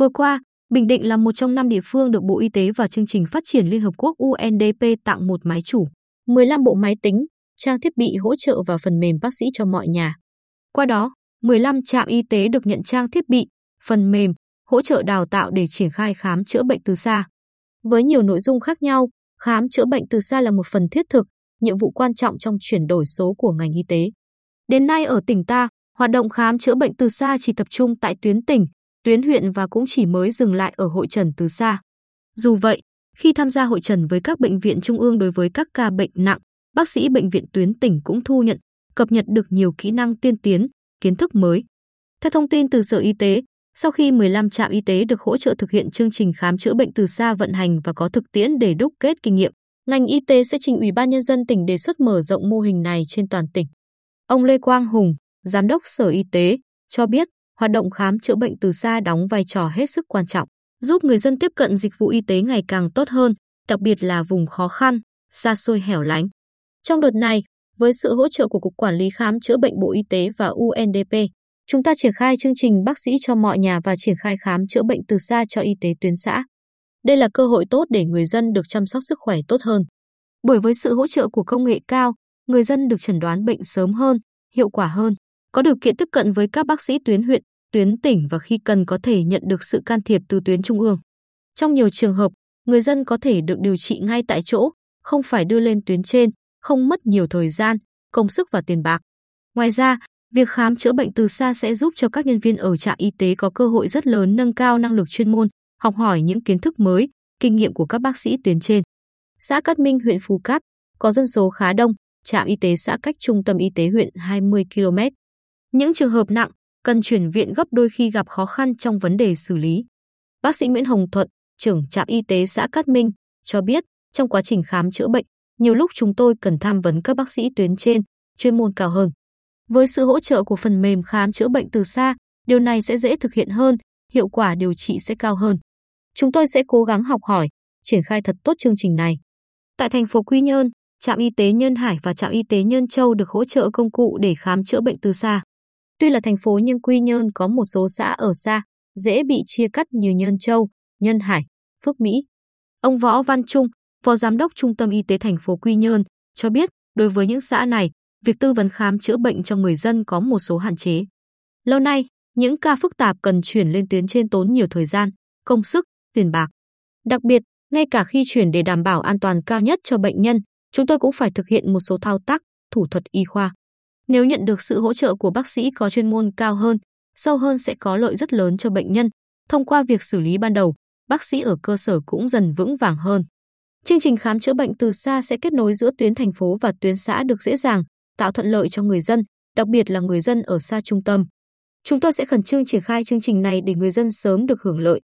Vừa qua, Bình Định là một trong năm địa phương được Bộ Y tế và chương trình phát triển Liên Hợp Quốc UNDP tặng một máy chủ, 15 bộ máy tính, trang thiết bị hỗ trợ và phần mềm bác sĩ cho mọi nhà. Qua đó, 15 trạm y tế được nhận trang thiết bị, phần mềm, hỗ trợ đào tạo để triển khai khám chữa bệnh từ xa. Với nhiều nội dung khác nhau, khám chữa bệnh từ xa là một phần thiết thực, nhiệm vụ quan trọng trong chuyển đổi số của ngành y tế. Đến nay ở tỉnh ta, hoạt động khám chữa bệnh từ xa chỉ tập trung tại tuyến tỉnh, tuyến huyện và cũng chỉ mới dừng lại ở hội trần từ xa. Dù vậy, khi tham gia hội trần với các bệnh viện trung ương đối với các ca bệnh nặng, bác sĩ bệnh viện tuyến tỉnh cũng thu nhận, cập nhật được nhiều kỹ năng tiên tiến, kiến thức mới. Theo thông tin từ Sở Y tế, sau khi 15 trạm y tế được hỗ trợ thực hiện chương trình khám chữa bệnh từ xa vận hành và có thực tiễn để đúc kết kinh nghiệm, ngành y tế sẽ trình Ủy ban Nhân dân tỉnh đề xuất mở rộng mô hình này trên toàn tỉnh. Ông Lê Quang Hùng, Giám đốc Sở Y tế, cho biết hoạt động khám chữa bệnh từ xa đóng vai trò hết sức quan trọng, giúp người dân tiếp cận dịch vụ y tế ngày càng tốt hơn, đặc biệt là vùng khó khăn, xa xôi hẻo lánh. Trong đợt này, với sự hỗ trợ của Cục Quản lý Khám chữa bệnh Bộ Y tế và UNDP, chúng ta triển khai chương trình bác sĩ cho mọi nhà và triển khai khám chữa bệnh từ xa cho y tế tuyến xã. Đây là cơ hội tốt để người dân được chăm sóc sức khỏe tốt hơn. Bởi với sự hỗ trợ của công nghệ cao, người dân được chẩn đoán bệnh sớm hơn, hiệu quả hơn, có điều kiện tiếp cận với các bác sĩ tuyến huyện, tuyến tỉnh và khi cần có thể nhận được sự can thiệp từ tuyến trung ương. Trong nhiều trường hợp, người dân có thể được điều trị ngay tại chỗ, không phải đưa lên tuyến trên, không mất nhiều thời gian, công sức và tiền bạc. Ngoài ra, việc khám chữa bệnh từ xa sẽ giúp cho các nhân viên ở trạm y tế có cơ hội rất lớn nâng cao năng lực chuyên môn, học hỏi những kiến thức mới, kinh nghiệm của các bác sĩ tuyến trên. Xã Cát Minh, huyện Phú Cát có dân số khá đông, trạm y tế xã cách trung tâm y tế huyện 20 km. Những trường hợp nặng cần chuyển viện gấp đôi khi gặp khó khăn trong vấn đề xử lý. Bác sĩ Nguyễn Hồng Thuận, trưởng trạm y tế xã Cát Minh, cho biết trong quá trình khám chữa bệnh, nhiều lúc chúng tôi cần tham vấn các bác sĩ tuyến trên, chuyên môn cao hơn. Với sự hỗ trợ của phần mềm khám chữa bệnh từ xa, điều này sẽ dễ thực hiện hơn, hiệu quả điều trị sẽ cao hơn. Chúng tôi sẽ cố gắng học hỏi, triển khai thật tốt chương trình này. Tại thành phố Quy Nhơn, trạm y tế Nhân Hải và trạm y tế Nhân Châu được hỗ trợ công cụ để khám chữa bệnh từ xa. Tuy là thành phố nhưng Quy Nhơn có một số xã ở xa, dễ bị chia cắt như Nhân Châu, Nhân Hải, Phước Mỹ. Ông Võ Văn Trung, Phó Giám đốc Trung tâm Y tế thành phố Quy Nhơn, cho biết đối với những xã này, việc tư vấn khám chữa bệnh cho người dân có một số hạn chế. Lâu nay, những ca phức tạp cần chuyển lên tuyến trên tốn nhiều thời gian, công sức, tiền bạc. Đặc biệt, ngay cả khi chuyển để đảm bảo an toàn cao nhất cho bệnh nhân, chúng tôi cũng phải thực hiện một số thao tác, thủ thuật y khoa. Nếu nhận được sự hỗ trợ của bác sĩ có chuyên môn cao hơn, sâu hơn sẽ có lợi rất lớn cho bệnh nhân. Thông qua việc xử lý ban đầu, bác sĩ ở cơ sở cũng dần vững vàng hơn. Chương trình khám chữa bệnh từ xa sẽ kết nối giữa tuyến thành phố và tuyến xã được dễ dàng, tạo thuận lợi cho người dân, đặc biệt là người dân ở xa trung tâm. Chúng tôi sẽ khẩn trương triển khai chương trình này để người dân sớm được hưởng lợi.